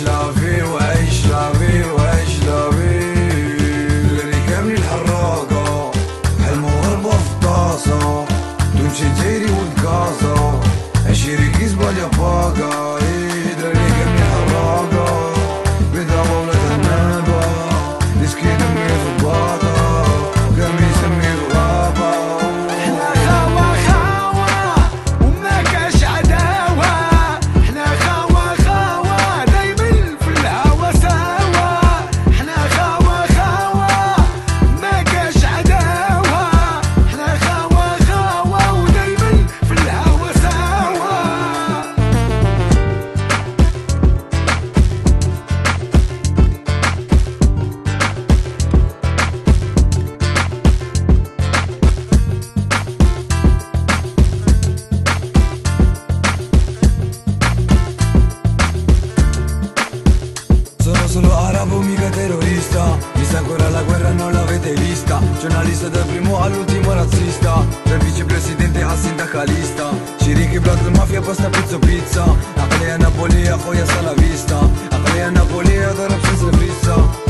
love love sa ancora la guerra non l'avete vista. Giornalista dal primo all'ultimo razzista. Dal vicepresidente al sindacalista. Cirichi, brother, mafia, pasta, pizzo, pizza. A Napoli, a Foglia, sta la vista A Napoli, ad ora senza pizza